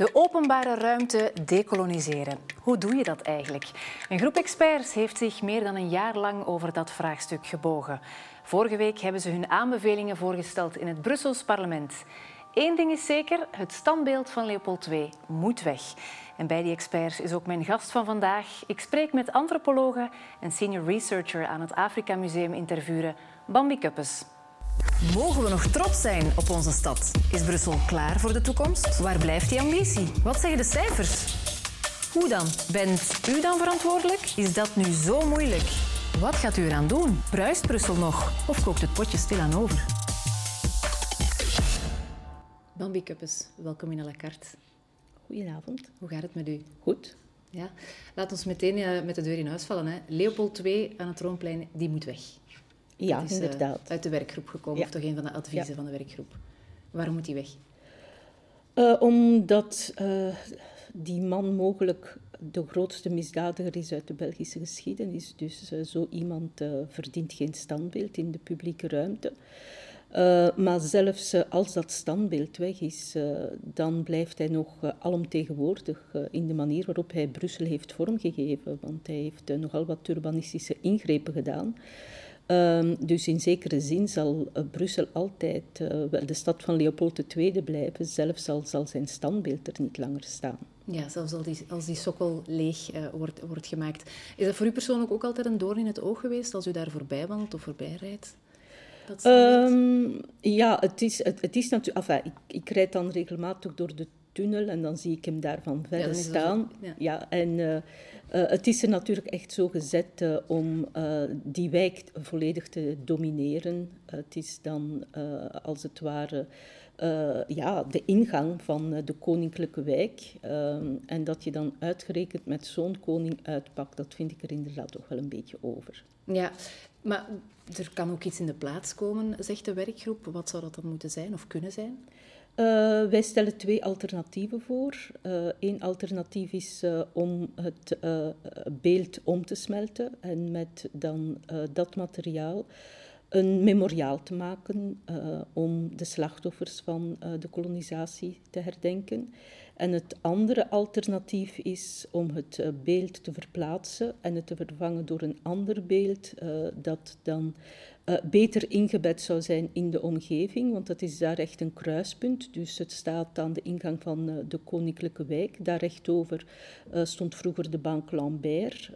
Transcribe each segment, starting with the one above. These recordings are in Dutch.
De openbare ruimte decoloniseren. Hoe doe je dat eigenlijk? Een groep experts heeft zich meer dan een jaar lang over dat vraagstuk gebogen. Vorige week hebben ze hun aanbevelingen voorgesteld in het Brussels parlement. Eén ding is zeker, het standbeeld van Leopold II moet weg. En bij die experts is ook mijn gast van vandaag. Ik spreek met antropologe en senior researcher aan het Afrika Museum in Tervuren, Bambi Kuppes. Mogen we nog trots zijn op onze stad? Is Brussel klaar voor de toekomst? Waar blijft die ambitie? Wat zeggen de cijfers? Hoe dan? Bent u dan verantwoordelijk? Is dat nu zo moeilijk? Wat gaat u eraan doen? Bruist Brussel nog? Of kookt het potje stilaan over? Bambi Kuppes, welkom in à la carte. Goedenavond. Hoe gaat het met u? Goed. Ja, laat ons meteen uh, met de deur in huis vallen. Hè. Leopold II aan het Troonplein, die moet weg. Ja, is, uh, inderdaad. uit de werkgroep gekomen, Ja. of toch een van de adviezen Ja. van de werkgroep. Waarom moet die weg? Eh, omdat eh, die man mogelijk de grootste misdadiger is uit de Belgische geschiedenis. Dus eh, zo iemand eh, verdient geen standbeeld in de publieke ruimte. Eh, maar zelfs eh, als dat standbeeld weg is, eh, dan blijft hij nog eh, alomtegenwoordig eh, in de manier waarop hij Brussel heeft vormgegeven. Want hij heeft eh, nogal wat urbanistische ingrepen gedaan. Ehm, dus in zekere zin zal eh, Brussel altijd eh, wel de stad van Leopold II blijven, zelfs al zal zijn standbeeld er niet langer staan. Ja, zelfs als die, als die sokkel leeg eh, wordt, wordt gemaakt. Is dat voor u persoonlijk ook altijd een doorn in het oog geweest als u daar voorbij wandelt of voorbij rijdt? Ehm, ja, het is, het, het is natuurlijk... Enfin, ik, ik rijd dan regelmatig door de tunnel en dan zie ik hem daar van verre dan is dat staan. zo, ja. ja. en eh, eh, het is er natuurlijk echt zo gezet eh, om die wijk volledig te domineren. het is dan als het ware ja, de ingang van de koninklijke wijk. En dat je dan uitgerekend met zo'n koning uitpakt, dat vind ik er inderdaad toch wel een beetje over. Ja, maar er kan ook iets in de plaats komen, zegt de werkgroep. Wat zou dat dan moeten zijn of kunnen zijn? Eh, wij stellen twee alternatieven voor. Eén alternatief is eh, om het eh, beeld om te smelten en met dan eh, dat materiaal een memoriaal te maken eh, om de slachtoffers van eh, de kolonisatie te herdenken. En het andere alternatief is om het eh, beeld te verplaatsen en het te vervangen door een ander beeld eh, dat dan eh, beter ingebed zou zijn in de omgeving, want dat is daar echt een kruispunt. Dus het staat aan de ingang van eh, de Koninklijke Wijk. Daar rechtover eh, stond vroeger de Banque Lambert,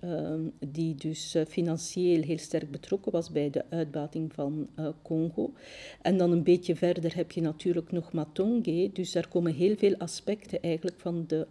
die dus financieel heel sterk betrokken was bij de uitbating van Congo. En dan een beetje verder heb je natuurlijk nog Matonge, dus daar komen heel veel aspecten eigenlijk van de...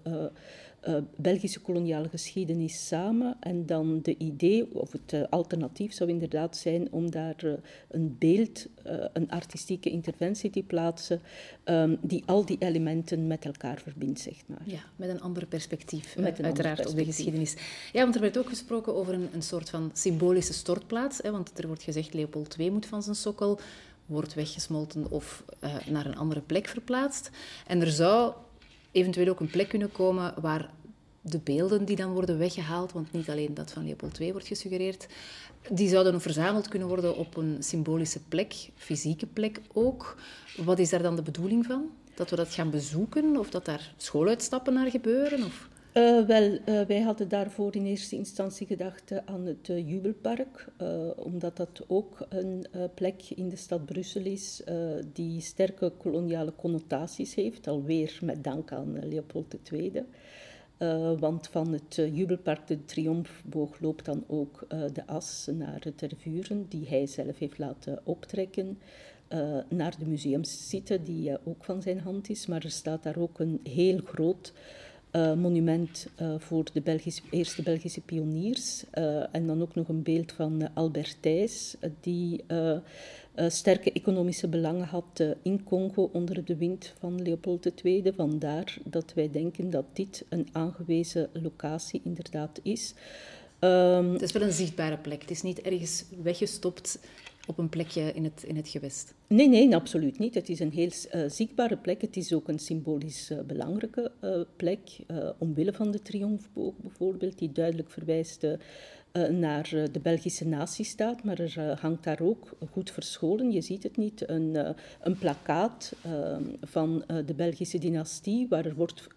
eh, Belgische koloniale geschiedenis samen. En dan de idee, of het eh, alternatief zou inderdaad zijn om daar eh, een beeld, een artistieke interventie te plaatsen, ehm, die al die elementen met elkaar verbindt, zeg maar. Ja, met een ander perspectief, Met een uiteraard, op de geschiedenis. Ja, want er werd ook gesproken over een, een soort van symbolische stortplaats. Hè, want er wordt gezegd, Leopold II moet van zijn sokkel, wordt weggesmolten of naar een andere plek verplaatst. En er zou eventueel ook een plek kunnen komen waar de beelden die dan worden weggehaald, want niet alleen dat van Leopold II wordt gesuggereerd, die zouden verzameld kunnen worden op een symbolische plek, fysieke plek ook. Wat is daar dan de bedoeling van? Dat we dat gaan bezoeken of dat daar schooluitstappen naar gebeuren? Of... Eh, wel, eh, wij hadden daarvoor in eerste instantie gedacht eh, aan het Jubelpark, omdat dat ook een plek in de stad Brussel is die sterke koloniale connotaties heeft, alweer met dank aan Leopold II. Want van het Jubelpark, de Triomfboog, loopt dan ook de as naar het Tervuren, die hij zelf heeft laten optrekken. naar de museumsite, die ook van zijn hand is. Maar er staat daar ook een heel groot eh, monument eh, voor de Belgische, eerste Belgische pioniers. Eh, en dan ook nog een beeld van Albert Thijs, die sterke economische belangen had in Congo onder de wind van Leopold II. Vandaar dat wij denken dat dit een aangewezen locatie inderdaad is. Ehm, Het is wel een zichtbare plek. Het is niet ergens weggestopt op een plekje in het, in het gewest. Nee, nee, absoluut niet. Het is een heel eh, zichtbare plek. Het is ook een symbolisch eh, belangrijke eh, plek, omwille van de triomfboog bijvoorbeeld, die duidelijk verwijst naar de Belgische nazistaat, maar er hangt daar ook goed verscholen, je ziet het niet, een, een plakkaat van de Belgische dynastie, waar er wordt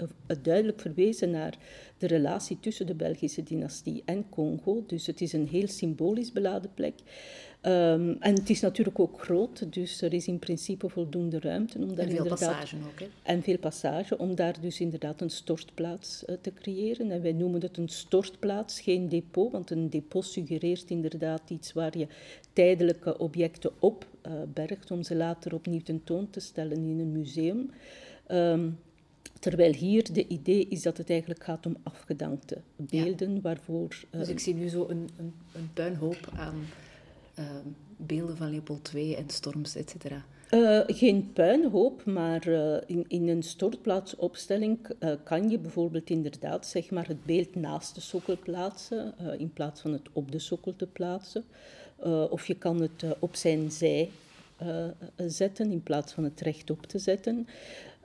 duidelijk verwezen naar de relatie tussen de Belgische dynastie en Congo. Dus het is een heel symbolisch beladen plek. Ehm, en het is natuurlijk ook groot, dus er is in principe voldoende ruimte om daar en veel passage ook, hè? En veel passage, om daar dus inderdaad een stortplaats uh, te creëren. En wij noemen het een stortplaats, geen depot, want een depot suggereert inderdaad iets waar je tijdelijke objecten op uh, bergt om ze later opnieuw tentoon te stellen in een museum. Um, Terwijl hier de idee is dat het eigenlijk gaat om afgedankte beelden waarvoor... dus ik zie nu zo een, een, een puinhoop aan uh, beelden van Leopold II en storms, et cetera. Uh, geen puinhoop, maar uh, in, in een stortplaatsopstelling uh, kan je bijvoorbeeld inderdaad zeg maar, het beeld naast de sokkel plaatsen, in plaats van het op de sokkel te plaatsen. of je kan het op zijn zij zetten, in plaats van het rechtop te zetten.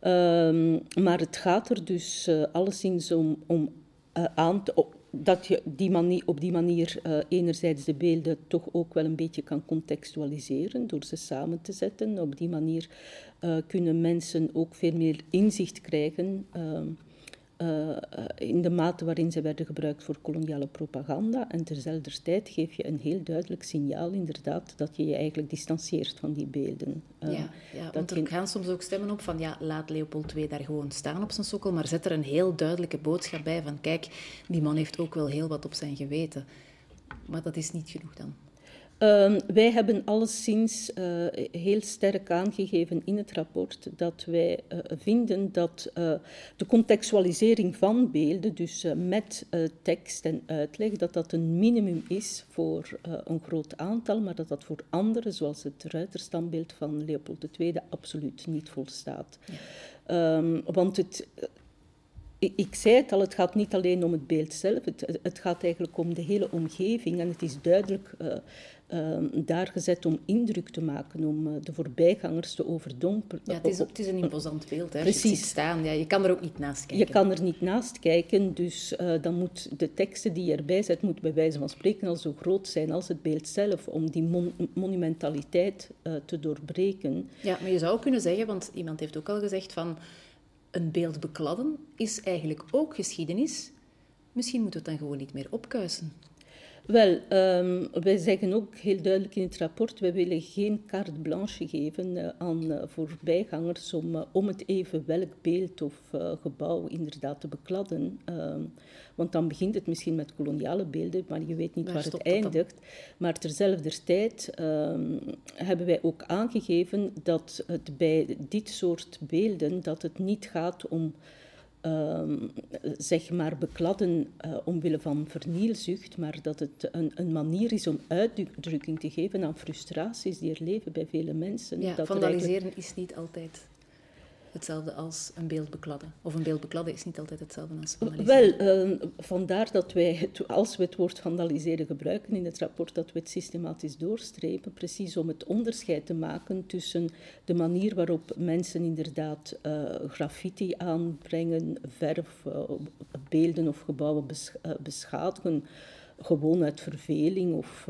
Ehm, maar het gaat er dus uh, alleszins om, om uh, aan dat je die manier, op die manier uh, enerzijds de beelden toch ook wel een beetje kan contextualiseren door ze samen te zetten. Op die manier kunnen mensen ook veel meer inzicht krijgen ehm, uh, in de mate waarin ze werden gebruikt voor koloniale propaganda. En terzelfde tijd geef je een heel duidelijk signaal, inderdaad, dat je je eigenlijk distancieert van die beelden. Uh, ja, ja want er gaan soms ook stemmen op van, ja, laat Leopold II daar gewoon staan op zijn sokkel, maar zet er een heel duidelijke boodschap bij van, kijk, die man heeft ook wel heel wat op zijn geweten. Maar dat is niet genoeg dan. Uh, wij hebben alleszins uh, heel sterk aangegeven in het rapport dat wij uh, vinden dat uh, de contextualisering van beelden, dus met tekst en uitleg, dat dat een minimum is voor een groot aantal, maar dat dat voor anderen, zoals het ruiterstandbeeld van Leopold II, absoluut niet volstaat. Ja. Um, want het, ik zei het al, het gaat niet alleen om het beeld zelf, het, het gaat eigenlijk om de hele omgeving. En het is duidelijk uh, uh, daar gezet om indruk te maken, om uh, de voorbijgangers te overdompelen. Ja, het is, het is een imposant beeld. Hè. Precies. Je staan, ja, je kan er ook niet naast kijken. Je kan er niet naast kijken, dus dan moet de teksten die je erbij zet, moet bij wijze van spreken al zo groot zijn als het beeld zelf, om die mon monumentaliteit te doorbreken. Ja, maar je zou kunnen zeggen, want iemand heeft ook al gezegd van een beeld bekladden is eigenlijk ook geschiedenis. Misschien moeten we het dan gewoon niet meer opkuisen. Wel, um, wij zeggen ook heel duidelijk in het rapport, wij willen geen carte blanche geven uh, aan uh, voorbijgangers om, uh, om het even welk beeld of gebouw inderdaad te bekladden. Um, want dan begint het misschien met koloniale beelden, maar je weet niet waar, waar het eindigt. Maar terzelfde tijd um, hebben wij ook aangegeven dat het bij dit soort beelden, dat het niet gaat om um, zeg maar bekladden uh, omwille van vernielzucht, maar dat het een, een, manier is om uitdrukking te geven aan frustraties die er leven bij vele mensen. Ja, dat vandaliseren is niet altijd hetzelfde als een beeld bekladden. Of een beeld bekladden is niet altijd hetzelfde als vandaliseren. Wel, uh, vandaar dat wij, het, als we het woord vandaliseren gebruiken in het rapport, dat we het systematisch doorstrepen, precies om het onderscheid te maken tussen de manier waarop mensen inderdaad uh, graffiti aanbrengen, verf, uh, beelden of gebouwen bes beschadigen, gewoon uit verveling of,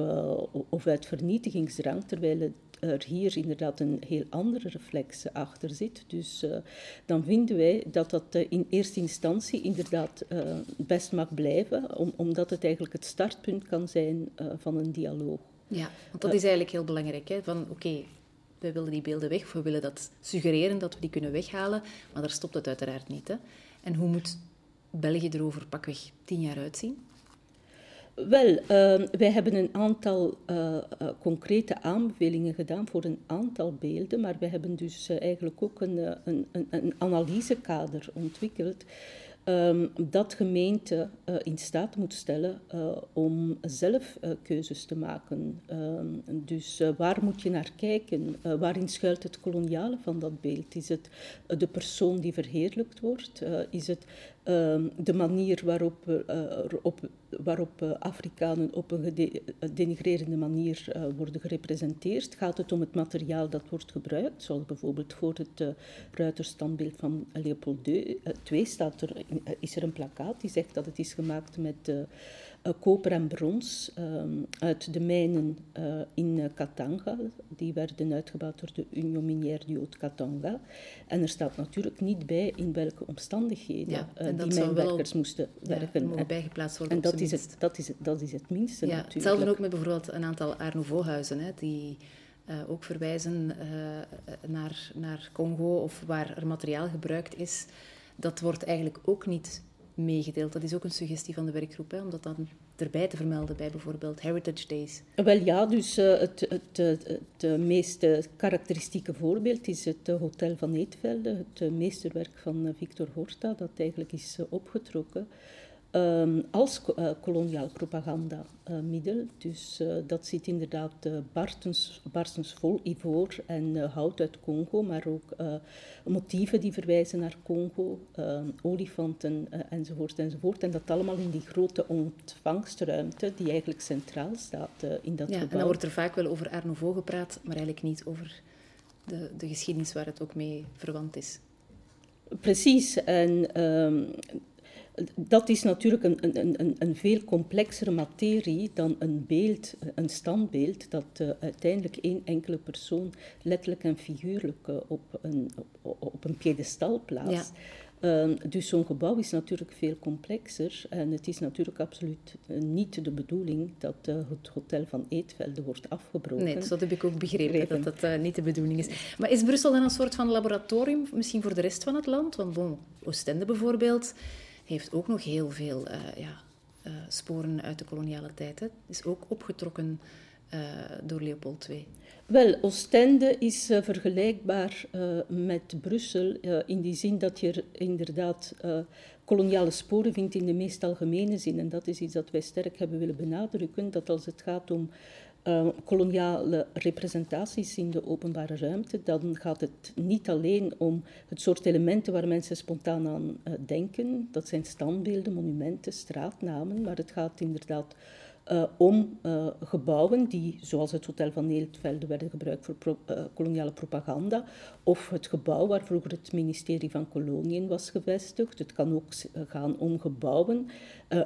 of uit vernietigingsdrang, terwijl het er hier inderdaad een heel andere reflex achter zit. Dus uh, dan vinden wij dat dat uh, in eerste instantie inderdaad uh, best mag blijven, om, omdat het eigenlijk het startpunt kan zijn van een dialoog. Ja, want dat is eigenlijk heel belangrijk. Hè? Van oké, okay, we willen die beelden weg, of we willen dat suggereren dat we die kunnen weghalen, maar daar stopt het uiteraard niet. Hè? En hoe moet België erover pakweg tien jaar uitzien? Wel, uh, wij hebben een aantal uh, uh, concrete aanbevelingen gedaan voor een aantal beelden, maar we hebben dus eh, eigenlijk ook een, een, een, analysekader ontwikkeld um, dat gemeente in staat moet stellen om zelf keuzes te maken. Um, dus waar moet je naar kijken? waarin schuilt het koloniale van dat beeld? Is het de persoon die verheerlijkt wordt? is het de manier waarop er op waarop Afrikanen op een denigrerende manier worden gerepresenteerd. Gaat het om het materiaal dat wordt gebruikt, zoals bijvoorbeeld voor het ruiterstandbeeld van Leopold II staat er, is er een plakkaat die zegt dat het is gemaakt met koper en brons ehm, uit de mijnen uh, in uh, Katanga. Die werden uitgebouwd door de Union Minière du Haut-Katanga. En er staat natuurlijk niet bij in welke omstandigheden die mijnwerkers moesten werken. mogen bijgeplaatst worden En dat is, het, dat, is het, dat is het minste ja, natuurlijk. Hetzelfde ook met bijvoorbeeld een aantal Art Nouveau-huizen, die... ook verwijzen naar, naar Congo of waar er materiaal gebruikt is, dat wordt eigenlijk ook niet meegedeeld. Dat is ook een suggestie van de werkgroep, hè, om dat dan erbij te vermelden bij bijvoorbeeld Heritage Days. Wel ja, dus uh, het, het, het, meest karakteristieke voorbeeld is het Hotel van Eetvelde, het meesterwerk van eh, Victor Horta, dat eigenlijk is eh, opgetrokken. Um, als uh, koloniaal propagandamiddel. Uh, dus uh, dat zit inderdaad barstens, barstens vol ivoor en hout uit Congo, maar ook motieven die verwijzen naar Congo, ehm, olifanten enzovoort enzovoort. En dat allemaal in die grote ontvangstruimte die eigenlijk centraal staat in dat ja, gebouw. En dan wordt er vaak wel over Art Nouveau gepraat, maar eigenlijk niet over de, de geschiedenis waar het ook mee verwant is. Precies. En um, dat is natuurlijk een, een, een, een, veel complexere materie dan een beeld, een standbeeld, dat uh, uiteindelijk één enkele persoon letterlijk en figuurlijk uh, op, een, op, op, een piedestal plaatst. Ja. Uh, dus zo'n gebouw is natuurlijk veel complexer en het is natuurlijk absoluut eh, niet de bedoeling dat het hotel van Eetvelde wordt afgebroken. Nee, dat heb ik ook begrepen, dat dat niet de bedoeling is. Maar is Brussel dan een soort van laboratorium, misschien voor de rest van het land? Want bon, Oostende bijvoorbeeld heeft ook nog heel veel uh, ja, uh, sporen uit de koloniale tijd. Het is ook opgetrokken uh, door Leopold II. Wel, Oostende is vergelijkbaar met Brussel in die zin dat je inderdaad koloniale sporen vindt in de meest algemene zin. En dat is iets dat wij sterk hebben willen benadrukken, dat als het gaat om uh, koloniale representaties in de openbare ruimte, dan gaat het niet alleen om het soort elementen waar mensen spontaan aan uh, denken. Dat zijn standbeelden, monumenten, straatnamen, maar het gaat inderdaad uh, om uh, gebouwen die, zoals het Hotel van Neeltvelde, werden gebruikt voor uh, koloniale propaganda, of het gebouw waar vroeger het ministerie van Koloniën was gevestigd. Het kan ook gaan om gebouwen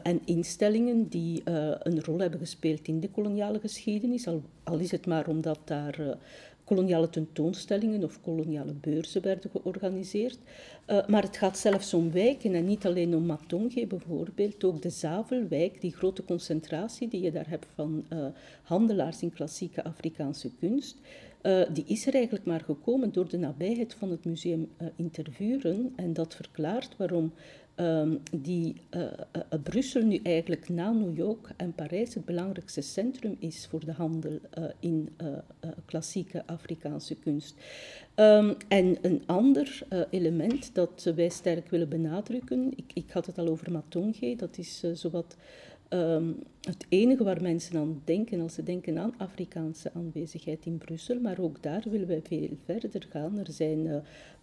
en instellingen die een rol hebben gespeeld in de koloniale geschiedenis, al, al is het maar omdat daar koloniale tentoonstellingen of koloniale beurzen werden georganiseerd. Uh, maar het gaat zelfs om wijken en niet alleen om Matonge bijvoorbeeld. Ook de Zavelwijk, die grote concentratie die je daar hebt van uh, handelaars in klassieke Afrikaanse kunst. Uh, die is er eigenlijk maar gekomen door de nabijheid van het museum in Tervuren. En dat verklaart waarom um, die uh, uh, Brussel nu eigenlijk na New York en Parijs het belangrijkste centrum is voor de handel uh, in klassieke Afrikaanse kunst. Um, en een ander element dat wij sterk willen benadrukken, ik, ik had het al over Matonge, dat is zowat Um, het enige waar mensen aan denken als ze denken aan Afrikaanse aanwezigheid in Brussel, maar ook daar willen wij veel verder gaan. Er zijn uh,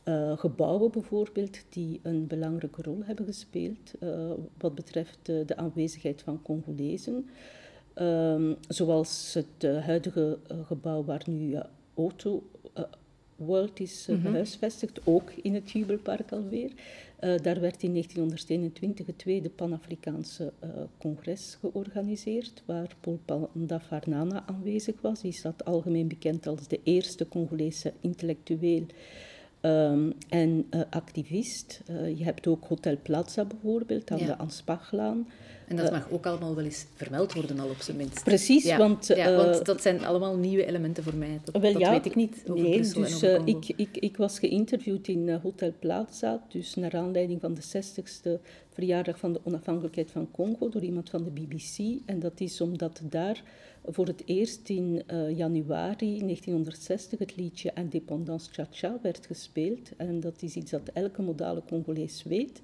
uh, gebouwen bijvoorbeeld die een belangrijke rol hebben gespeeld uh, wat betreft de aanwezigheid van Congolezen. Um, zoals het huidige gebouw waar nu Auto World is mm -hmm. gehuisvestigd, ook in het Jubelpark alweer. Uh, daar werd in 1921 het tweede Pan-Afrikaanse uh, congres georganiseerd, waar Paul Pandafarnana aanwezig was. Die staat algemeen bekend als de eerste Congolese intellectueel um, en uh, activist. je hebt ook Hotel Plaza bijvoorbeeld aan ja. de Anspachlaan. En dat mag ook allemaal wel eens vermeld worden, al op zijn minst. Precies, ja. want... Ja, want dat zijn allemaal nieuwe elementen voor mij. Dat, wel, dat weet ik niet over nee, Brussel dus, en over ik, ik, ik was geïnterviewd in Hotel Plaza, dus naar aanleiding van de 60ste verjaardag van de onafhankelijkheid van Congo door iemand van de BBC. En dat is omdat daar voor het eerst in uh, januari 1960 het liedje Indépendance Cha-Cha werd gespeeld. En dat is iets dat elke modale Congolees weet.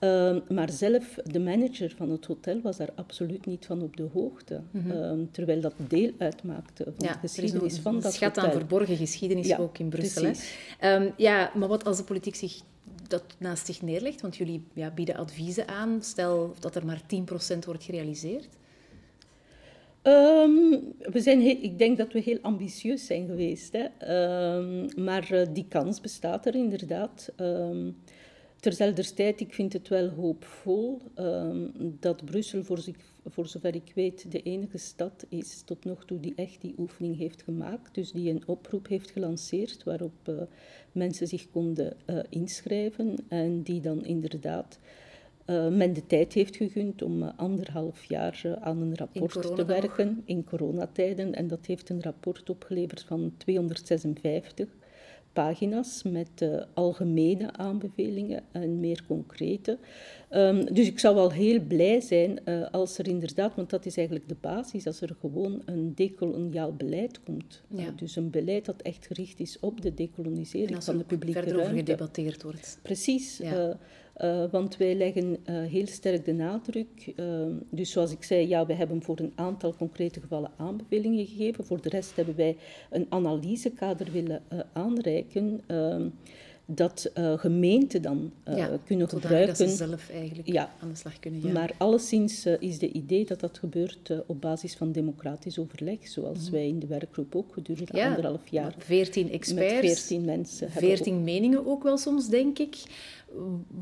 Uh, maar zelf, de manager van het hotel was daar absoluut niet van op de hoogte. Mm -hmm. uh, terwijl dat deel uitmaakte van ja, de geschiedenis een, van een dat schat hotel. aan verborgen geschiedenis ja, ook in Brussel. Um, ja, maar wat als de politiek zich dat naast zich neerlegt? Want jullie ja, bieden adviezen aan. Stel dat er maar 10% wordt gerealiseerd. Um, we zijn ik denk dat we heel ambitieus zijn geweest. Hè. Um, maar uh, die kans bestaat er inderdaad. Um, terzelfde tijd, ik vind het wel hoopvol dat Brussel, voor, zich, voor zover ik weet, de enige stad is tot nog toe die echt die oefening heeft gemaakt. Dus die een oproep heeft gelanceerd waarop uh, mensen zich konden uh, inschrijven en die dan inderdaad uh, men de tijd heeft gegund om uh, anderhalf jaar uh, aan een rapport te werken in coronatijden. En dat heeft een rapport opgeleverd van 256 pagina's met algemene aanbevelingen en meer concrete. Um, dus ik zou wel heel blij zijn als er inderdaad, want dat is eigenlijk de basis, als er gewoon een decoloniaal beleid komt. Ja. dus een beleid dat echt gericht is op de decolonisering van de publieke ruimte. verder over gedebatteerd wordt. Precies. Ja. Uh, want wij leggen heel sterk de nadruk. Uh, dus zoals ik zei, ja, we hebben voor een aantal concrete gevallen aanbevelingen gegeven. Voor de rest hebben wij een analysekader willen aanreiken. Dat gemeenten dan ja, kunnen gebruiken. Dat ze zelf eigenlijk ja, aan de slag kunnen gaan. Maar alleszins is de idee dat dat gebeurt op basis van democratisch overleg. Zoals mm. wij in de werkgroep ook gedurende ja, anderhalf jaar. Veertien experts. Met veertien mensen. Veertien meningen ook wel soms, denk ik.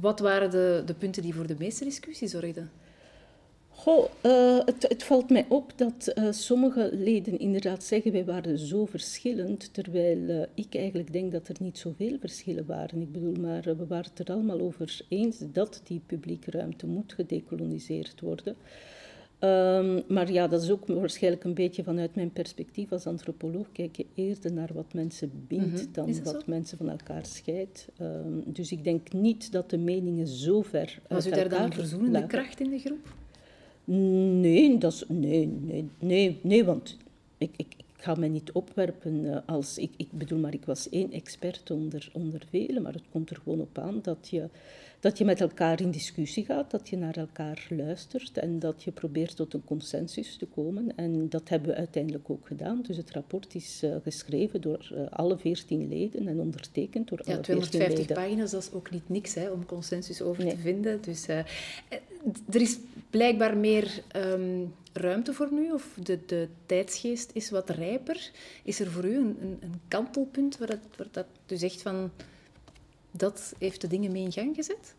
Wat waren de, de punten die voor de meeste discussie zorgden? Goh, uh, het, het, valt mij op dat uh, sommige leden inderdaad zeggen wij waren zo verschillend, terwijl uh, ik eigenlijk denk dat er niet zoveel verschillen waren. Ik bedoel, maar we waren het er allemaal over eens dat die publieke ruimte moet gedecoloniseerd worden. Um, maar ja, dat is ook waarschijnlijk een beetje vanuit mijn perspectief als antropoloog. Kijk je eerder naar wat mensen bindt mm -hmm. dan wat zo? mensen van elkaar scheidt. Um, dus ik denk niet dat de meningen zo ver Was u daar dan een verzoenende lagen. kracht in de groep? Nee, dat is, nee, nee, nee, nee want ik, ik, ga me niet opwerpen uh, als... Ik, ik bedoel, maar ik was één expert onder, onder velen, maar het komt er gewoon op aan dat je dat je met elkaar in discussie gaat, dat je naar elkaar luistert en dat je probeert tot een consensus te komen. En dat hebben we uiteindelijk ook gedaan. Dus het rapport is uh, geschreven door uh, alle veertien leden en ondertekend door ja, alle 250 leden. pagina's, dat is ook niet niks hè, om consensus over nee. te vinden. Dus uh, er is blijkbaar meer um, ruimte voor nu, of de, de tijdsgeest is wat rijper. Is er voor u een, een, een kantelpunt waar dat, waar dat dus echt van dat heeft de dingen mee in gang gezet?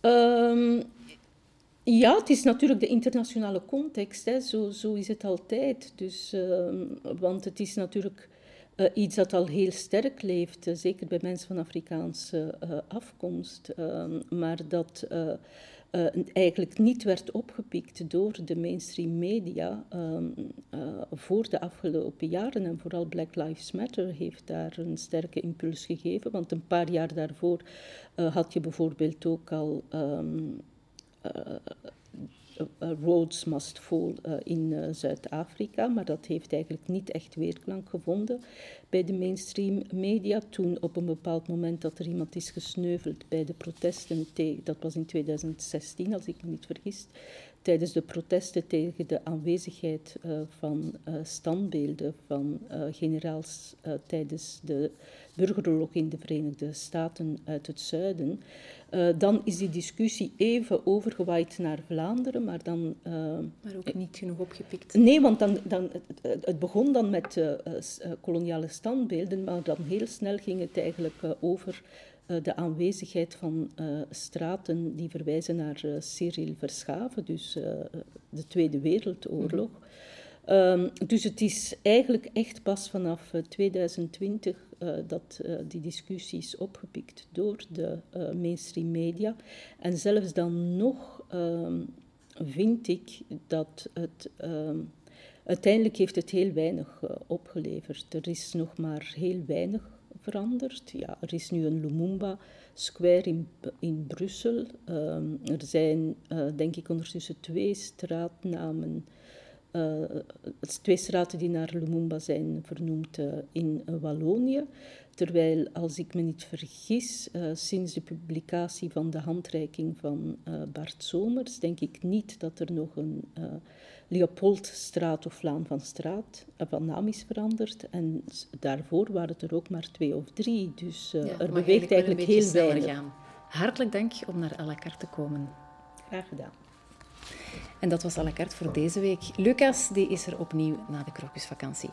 Um, ja, het is natuurlijk de internationale context. Hè. Zo, zo is het altijd. Dus, uh, want het is natuurlijk uh, iets dat al heel sterk leeft, uh, zeker bij mensen van Afrikaanse uh, afkomst. Ehm, maar dat uh, eigenlijk niet werd opgepikt door de mainstream media um, uh, voor de afgelopen jaren. En vooral Black Lives Matter heeft daar een sterke impuls gegeven. Want een paar jaar daarvoor uh, had je bijvoorbeeld ook al uh, Roads Must Fall uh, in uh, Zuid-Afrika, maar dat heeft eigenlijk niet echt weerklank gevonden bij de mainstream media. Toen op een bepaald moment dat er iemand is gesneuveld bij de protesten, dat was in 2016 als ik me niet vergis, tijdens de protesten tegen de aanwezigheid uh, van uh, standbeelden van uh, generaals tijdens de burgeroorlog in de Verenigde Staten uit het zuiden. dan is die discussie even overgewaaid naar Vlaanderen, maar dan... maar ook niet genoeg opgepikt. Nee, want dan, dan, het, het begon dan met koloniale standbeelden, maar dan heel snel ging het eigenlijk over de aanwezigheid van uh, straten die verwijzen naar uh, Cyril Verschaven, dus de Tweede Wereldoorlog. Mm -hmm. um, dus het is eigenlijk echt pas vanaf 2020 dat die discussie is opgepikt door de mainstream media. En zelfs dan nog um, vind ik dat het. Um, uiteindelijk heeft het heel weinig opgeleverd. Er is nog maar heel weinig veranderd. Ja, er is nu een Lumumba Square in, in Brussel. Um, er zijn, uh, denk ik, ondertussen twee straatnamen. Uh, twee straten die naar Lumumba zijn vernoemd in Wallonië. Terwijl, als ik me niet vergis, sinds de publicatie van de handreiking van Bart Somers, denk ik niet dat er nog een Leopoldstraat of Laan van Straat van naam is veranderd. En daarvoor waren het er ook maar twee of drie. Dus uh, er beweegt eigenlijk heel weinig. Gaan. Hartelijk dank om naar à la carte te komen. Graag gedaan. En dat was à la carte voor deze week. Lucas die is er opnieuw na de krokusvakantie.